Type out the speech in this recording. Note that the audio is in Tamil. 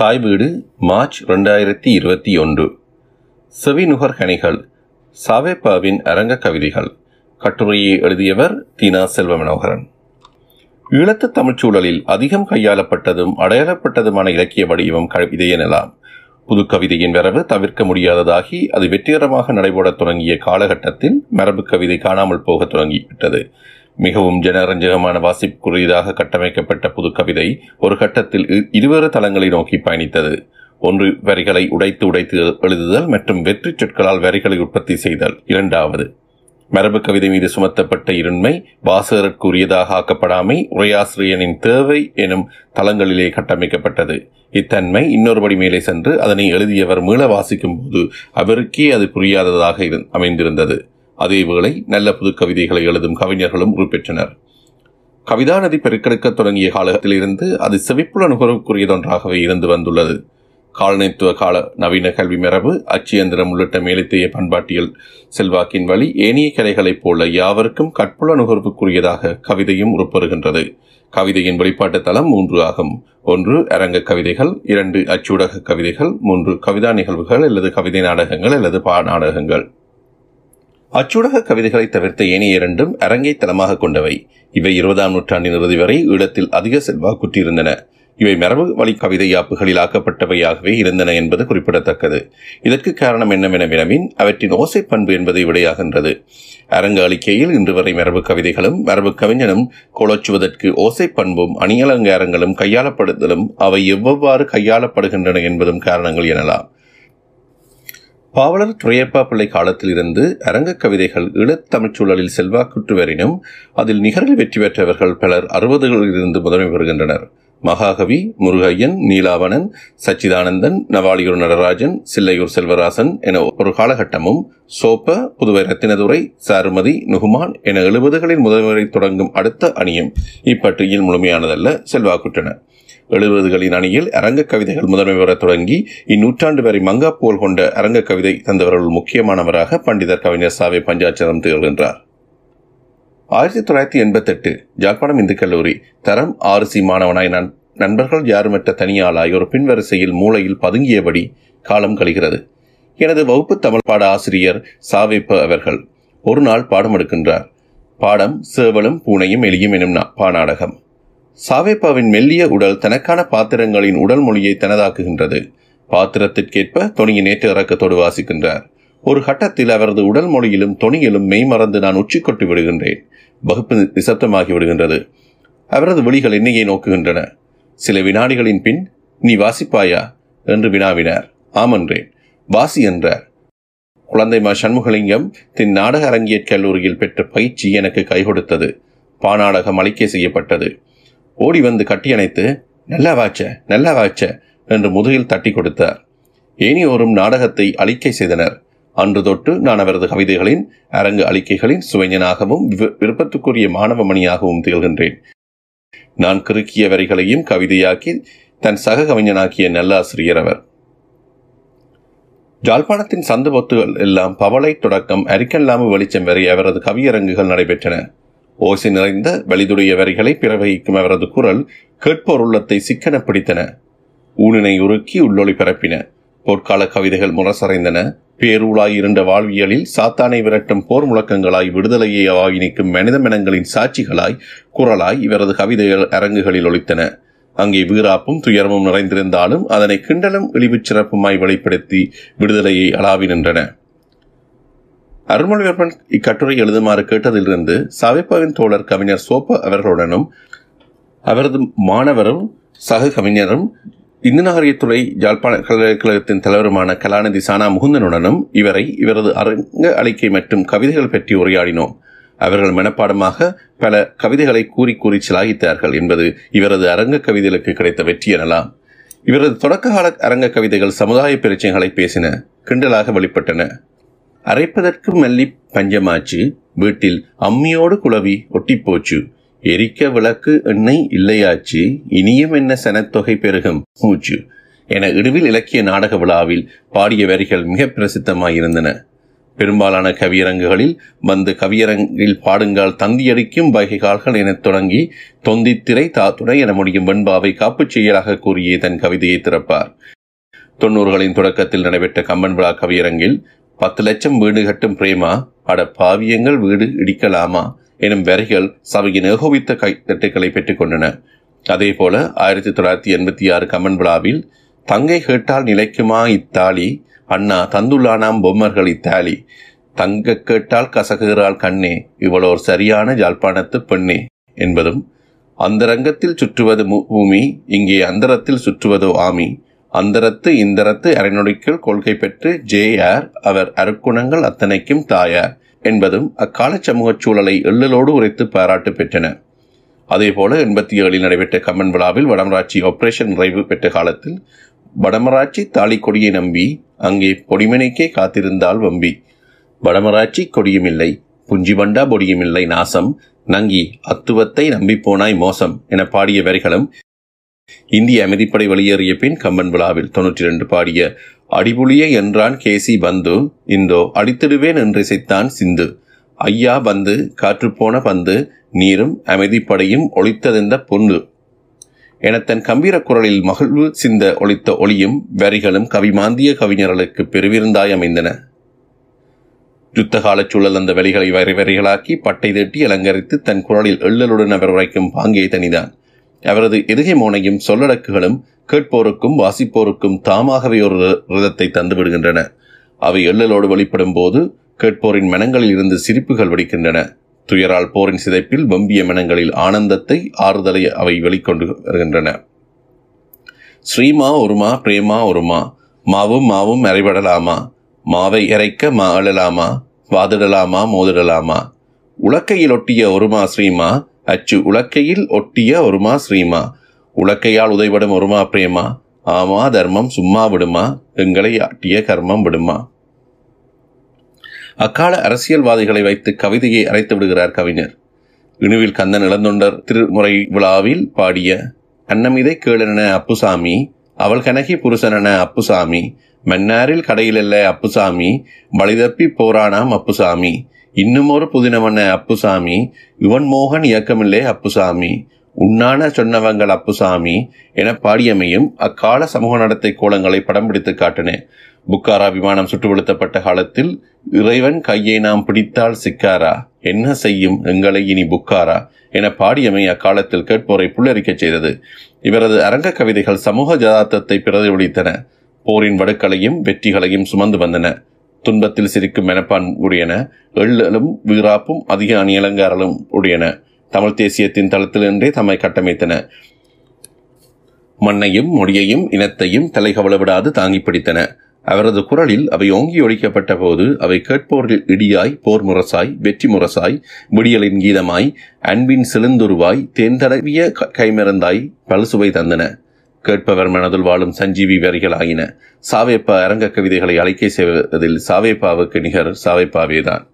தாய் வீடு மார்ச் ரெண்டாயிரத்தி இருபத்தி ஒன்று. செவிநுகர் கனிகள் சாவேப்பாவின் அரங்க கவிதைகள். கட்டுரையை எழுதியவர் தீனா செல்வ மனோகரன் ஈழத்து தமிழ்ச் சூழலில் அதிகம் கையாளப்பட்டதும் அடையாளப்பட்டதுமான இலக்கிய வடிவம் கவிதை புது கவிதையின் வரவு தவிர்க்க முடியாததாகி அது வெற்றிகரமாக நடைபெறத் தொடங்கிய காலகட்டத்தில் மரபு கவிதை காணாமல் போகத் தொடங்கிவிட்டது. மிகவும் ஜனரஞ்சகமான வாசிப்புக்குரியதாக கட்டமைக்கப்பட்ட புது கவிதை ஒரு கட்டத்தில் இருவேறு தளங்களை நோக்கி பயணித்தது. ஒன்று வரிகளை உடைத்து உடைத்து எழுதுதல் மற்றும் வெற்றி சொற்களால் வரிகளை உற்பத்தி செய்தல். இரண்டாவது மரபு கவிதை மீது சுமத்தப்பட்ட இருண்மை வாசகருக்குரியதாக ஆக்கப்படாமை உரையாசிரியனின் தேவை எனும் தளங்களிலே கட்டமைக்கப்பட்டது. இத்தன்மை இன்னொருபடி மேலே சென்று அதனை எழுதியவர் மீள வாசிக்கும் போது அவருக்கே அது புரியாததாக அமைந்திருந்தது. அதேவேளை நல்ல புது கவிதைகளை எழுதும் கவிஞர்களும் உருப்பெற்றனர் கவிதாநதி பெருக்கெடுக்கத் தொடங்கிய காலத்திலிருந்து அது செவிப்புல நுகர்வுக்குரியதொன்றாகவே இருந்து வந்துள்ளது. காலனித்துவ கால நவீன கல்வி மரபு அச்சியந்திரம் உள்ளிட்ட மேலத்தைய பண்பாட்டியல் செல்வாக்கின் வழி ஏனைய கலைகளைப் போல யாவருக்கும் கற்புல நுகர்வுக்குரியதாக கவிதையும் உருப்பெறுகின்றது. கவிதையின் வெளிப்பாட்டு தளம் மூன்று ஆகும். ஒன்று அரங்க கவிதைகள். இரண்டு அச்சூடக கவிதைகள். மூன்று கவிதா நிகழ்வுகள். அல்லது கவிதை நாடகங்கள். அல்லது பா நாடகங்கள். அச்சுடக கவிதைகளை தவிர்த்த ஏனைய இரண்டும் அரங்கைத்தனமாக கொண்டவை. இவை இருபதாம் நூற்றாண்டின் இறுதி வரை ஈழத்தில் அதிக செல்வாக்குற்றிருந்தன. இவை மரபு வழி கவிதை ஆக்கப்பட்டவையாகவே இருந்தன என்பது குறிப்பிடத்தக்கது. இதற்கு காரணம் என்னவென வினவின் அவற்றின் ஓசை பண்பு என்பதை விடையாகின்றது. அரங்க அளிக்கையில் இன்று வரை மரபு கவிதைகளும் மரபு கவிஞனும் கோலச்சுவதற்கு ஓசை பண்பும் அணியலங்காரங்களும் கையாளப்படுதலும் அவை எவ்வாறு கையாளப்படுகின்றன என்பதும் காரணங்கள் எனலாம். பாவலர் துரையப்பா பிள்ளை காலத்திலிருந்து அரங்கக் கவிதைகள் ஈழத்தமிழ்ச் சூழலில் செல்வாக்குற்று வரினும் அதில் நிகரில் வெற்றி பெற்றவர்கள் பலர் அறுபதுகளிலிருந்து முதன்மை பெறுகின்றனர். மகாகவி முருகையன் நீலாவணன் சச்சிதானந்தன் நவாலியூர் நடராஜன் சில்லையூர் செல்வராசன் என ஒரு காலகட்டமும் சோப்ப புதுவை ரத்தினதுரை சாருமதி நுகுமான் என எழுபதுகளின் முதல்வரை தொடங்கும் அடுத்த அணியும் இப்பட்டியில் முழுமையானதல்ல செல்வாக்குற்றன. எழுபதுகளின் அணியில் அரங்க கவிதைகள் முதன்மை பெற தொடங்கி இந்நூற்றாண்டு வரை மங்கா புகழ் கொண்ட அரங்க கவிதை தந்தவர்கள் முக்கியமானவராக பண்டிதர் கவிஞர் சாவே பஞ்சாச்சரம் திகழ்கின்றார். ஆயிரத்தி தொள்ளாயிரத்தி எண்பத்தெட்டு ஜாழ்ப்பாணம் இந்து கல்லூரி தரம் ஆறு சி மாணவனாய் நண்- நண்பர்கள் யாருமற்ற தனியாளாய் ஒரு பின்வரிசையில் மூளையில் பதுங்கியபடி காலம் கழிகிறது. எனது வகுப்பு தமிழ் பாட ஆசிரியர் சாவேப்ப அவர்கள் ஒரு நாள் பாடம் எடுக்கின்றார் பாடம் சேவலும் பூனையும் எலியும் எனும் பாநாடகம். சாவேப்பாவின் மெல்லிய உடல் தனக்கான பாத்திரங்களின் உடல் மொழியை தனதாக்குகின்றது. பாத்திரத்திற்கேற்ப தொனியின் ஏற்ற இறக்கத்தோடு வாசிக்கின்றார். ஒரு கட்டத்தில் அவரது உடல் மொழியிலும் தொனியிலும் மெய்மறந்து நான் உச்சி விடுகின்றேன். வகுப்பு நிசப்தமாகி விடுகின்றது. அவரது விழிகள் என்னையே நோக்குகின்றன. சில வினாடிகளின் பின் நீ வாசிப்பாயா? என்று வினாவினார். ஆமன்றேன் வாசி என்றார். குழந்தை மா சண்முகலிங்கம் தின் நாடக அரங்கியற் கல்லூரியில் பெற்ற பயிற்சி எனக்கு கை கொடுத்தது பாநாடகம் அளிக்கை செய்யப்பட்டது. ஓடி வந்து கட்டியணைத்து நல்லா வாச்ச நல்லா வாச்ச என்று முதுகில் தட்டி கொடுத்தார். ஏனியோரும் நாடகத்தை அளிக்கை செய்தனர். அன்று தொட்டு நான் அவரது கவிதைகளின் அரங்கு அளிக்கைகளின் சுவைஞனாகவும் விருப்பத்துக்குரிய மாணவ மணியாகவும் திகழ்கின்றேன். நான் கிறுக்கிய வரிகளையும் கவிதையாக்கி தன் சக கவிஞனாக்கிய நல்லாசிரியர் அவர். ஜாழ்ப்பாணத்தின் சந்து பொத்துகள் எல்லாம் பவளை தொடக்கம் அரிக்கல்லாமு வெளிச்சம் வரை அவரது கவியரங்குகள் நடைபெற்றன. ஓசை நிறைந்த வெளிதுடைய வரிகளை பிறவகிக்கும் அவரது குரல் கேட்போர் உள்ளத்தை சிக்கன பிடித்தன ஊனினை உருக்கி உள்ளொளி பரப்பின. போர்க்கால கவிதைகள் முரசறைந்தன. பேரூளாய் இருண்ட வாழ்வியலில் சாத்தானை விரட்டும் போர் முழக்கங்களாய் விடுதலையை ஆகி நிற்கும் மனித மனங்களின் சாட்சிகளாய் குரலாய் இவரது கவிதைகள் அரங்குகளில் ஒழித்தன அங்கே வீராப்பும் துயரமும் நிறைந்திருந்தாலும் அதனை கிண்டலும் இழிவுச் சிறப்புமாய் வெளிப்படுத்தி விடுதலையை அளாவி நின்றன. அருள்மொழிவர்மன் இக்கட்டுரை எழுதுமாறு கேட்டதிலிருந்து சாவிப்பாவின் தோழர் கவிஞர் சோப்ப அவர்களுடனும் அவரது மாணவரும் சக கவிஞரும் இந்து நகரியத்துறை யாழ்ப்பாண பல்கலைக்கழகத்தின் தலைவருமான கலாநிதி சானா முகுந்தனுடனும் இவரை இவரது அரங்க அளிக்கை மற்றும் கவிதைகள் பற்றி உரையாடினோம். அவர்கள் மனப்பாடமாக பல கவிதைகளை கூறி கூறி சிலாகித்தார்கள் என்பது இவரது அரங்க கவிதைகளுக்கு கிடைத்த வெற்றி எனலாம். இவரது தொடக்ககால அரங்க கவிதைகள் சமுதாய பிரச்சனைகளை பேசின கிண்டலாக வெளிப்பட்டன. அரைப்பதற்கு மல்லி பஞ்சமாச்சு. வீட்டில் அம்மியோடு குளவி ஒட்டிப்போச்சு. எரிக்க விளக்கு எண்ணெய் இல்லையாச்சு. இனியும் என்ன சனத்தொகை பெருகும்? மூச்சு. என இடுவில் இலக்கிய நாடக விழாவில் பாடிய வரிகள் மிக பிரசித்தமாயிருந்தன. பெரும்பாலான கவியரங்குகளில் வந்து கவியரங்கில் பாடுங்கால் தந்தியடிக்கும் வகைகால்கள் எனத் தொடங்கி தொந்தித்திரை தாத்துடை என முடியும் வெண்பாவை காப்புச் செயலாக கூறியே தன் கவிதையை திறப்பார். தொண்ணூறுகளின் தொடக்கத்தில் நடைபெற்ற கம்பன் விழா கவியரங்கில் பத்து லட்சம் வீடு கட்டும் பிரேமா அட பாவியங்கள் வீடு இடிக்கலாமா? எனும் வரிகள் சபையின் ஏகோபித்த கைத்தட்டுக்களை பெற்றுக்கொண்டன. அதே அதேபோல ஆயிரத்தி தொள்ளாயிரத்தி எண்பத்தி ஆறு கமன் விழாவில் தங்கை கேட்டால் நிலைக்குமா இத்தாலி? அண்ணா தந்துள்ளானாம் பொம்மர்கள் இத்தாலி. தங்க கேட்டால் கசகுகிறாள் கண்ணே இவளோர் சரியான ஜாழ்ப்பாணத்து பெண்ணே என்பதும் அந்தரங்கத்தில் சுற்றுவது மு- பூமி இங்கே அந்தரத்தில் சுற்றுவதோ ஆமி? அந்தரத்து இந்தரத்து அரைநொடிக்குள் கொள்கை பெற்று ஜேஆர் அவர் அருக்குணங்கள் அத்தனைக்கும் தாயார் என்பதும் அக்கால சமூகச் சூழலை எள்ளலோடு உரைத்து பாராட்டு பெற்றன. அதேபோல எண்பத்தி ஏழில் நடைபெற்ற கம்மன் விழாவில் வடமராட்சி ஆபரேஷன் நிறைவு பெற்ற காலத்தில் வடமராட்சி தாலி கொடியை நம்பி அங்கே பொடிமனைக்கே காத்திருந்தால் வம்பி. வடமராட்சி கொடியுமில்லை புஞ்சிபண்டா பொடியுமில்லை நாசம் நங்கி அத்துவத்தை நம்பி போனாய் மோசம் என பாடிய வரிகளும் இந்திய அமைதிப்படை வெளியேறிய பின் கம்பன் விழாவில் தொன்னூற்றி ரெண்டு பாடிய அடிபுலிய என்றான் கேசி பந்து. இந்தோ அடித்திடுவேன் என்று இசைத்தான் சிந்து. ஐயா பந்து காற்றுப்போன பந்து நீரும் அமைதிப்படையும் ஒளித்ததெந்த பொன்னு. என தன் கம்பீர குரலில் மகிழ்வு சிந்த ஒழித்த ஒளியும் வரிகளும் கவிமாந்திய கவிஞர்களுக்கு பெருவிருந்தாய் அமைந்தன. யுத்த காலச் சூழல் அந்த வரிகளை வரி வரிகளாக்கி பட்டை தட்டி அலங்கரித்து தன் குரலில் எள்ளலுடன் அவர் உரைக்கும் பாங்கே தனிதான் அவரது எதுகை மோனையும் சொல்லடக்குகளும் கேட்போருக்கும் வாசிப்போருக்கும் தாமாகவே ஒரு ரிதத்தை தந்து விடுகின்றன. அவை எள்ளலோடு வெளிப்படும் போது கேட்போரின் மனங்களில் இருந்து சிரிப்புகள் வெடிக்கின்றன. துயரால் போரின் சிதைப்பில் வம்பிய மனங்களில் ஆனந்தத்தை ஆறுதலை அவை வெளிக்கொண்டு வருகின்றன. ஸ்ரீமா ஒருமா பிரேமா ஒருமா மாவும் மாவும் அறைபடலாமா? மாவை இறைக்க மா அழலாமா? வாதிடலாமா மோதிடலாமா? உலக்கையில் ஒட்டிய ஒருமா ஸ்ரீமா அச்சு உலக்கையில் ஒட்டிய ஒருமா ஸ்ரீமா? உலக்கையால் உதைபடும் ஒருமா பிரேமா? ஆமா தர்மம் சும்மா விடுமா? எங்களை ஆட்டிய கர்மம் விடுமா? அக்கால அரசியல்வாதிகளை வைத்து கவிதையை அரைத்து விடுகிறார் கவிஞர். இணுவில் கந்தன் இளந்தொண்டர் திருமுறை விழாவில் பாடிய அன்னமிதை கேளன அப்புசாமி அவள் கனகி புருஷனன அப்புசாமி மன்னாரில் கடையிலல்ல அப்புசாமி வழிதப்பி போரானாம் அப்புசாமி இன்னும் ஒரு புதினவன அப்புசாமி யுவன் மோகன் இயக்கமில்லே அப்புசாமி உண்ணான சொன்னவங்கள் அப்புசாமி என பாடியமையும் அக்கால சமூக நடத்தை கோலங்களை படம் பிடித்து காட்டின. புக்காரா விமானம் சுட்டுவெழுத்தப்பட்ட காலத்தில் இறைவன் கையை நாம் பிடித்தால் சிக்காரா? என்ன செய்யும் எங்களை இனி புக்காரா? என பாடியமை அக்காலத்தில் கேட்போரை புல்லரிக்கச் செய்தது. இவரது அரங்க கவிதைகள் சமூக ஜதார்த்தத்தை பிரதிபலித்தன. போரின் வடுக்களையும் வெற்றிகளையும் சுமந்து வந்தன. துன்பத்தில் சிரிக்கும் மெனப்பான் உடையன எள்ளலும் வீராப்பும் அதிக அணியலங்காரலும் உடையன. தமிழ் தேசியத்தின் தளத்திலின்றே தம்மை கட்டமைத்தன. மண்ணையும் மொழியையும் இனத்தையும் தலைகவல விடாது தாங்கி பிடித்தன. அவரது குரலில் அவை ஓங்கி ஒழிக்கப்பட்ட போது அவை கேட்போரில் இடியாய் போர் முரசாய் வெற்றி முரசாய் விடியலின் கீதமாய் அன்பின் செழுந்துருவாய் தேர்ந்தடவிய க- கைமறந்தாய் பலசுவை தந்தன. கேட்பவர் மனதில் வாழும் சஞ்சீவி வரிகள் ஆயின சாவேப்பா அரங்க கவிதைகளை அழைக்கை செய்வதில் சாவேப்பாவுக்கு நிகர் சாவேப்பாவேதான்.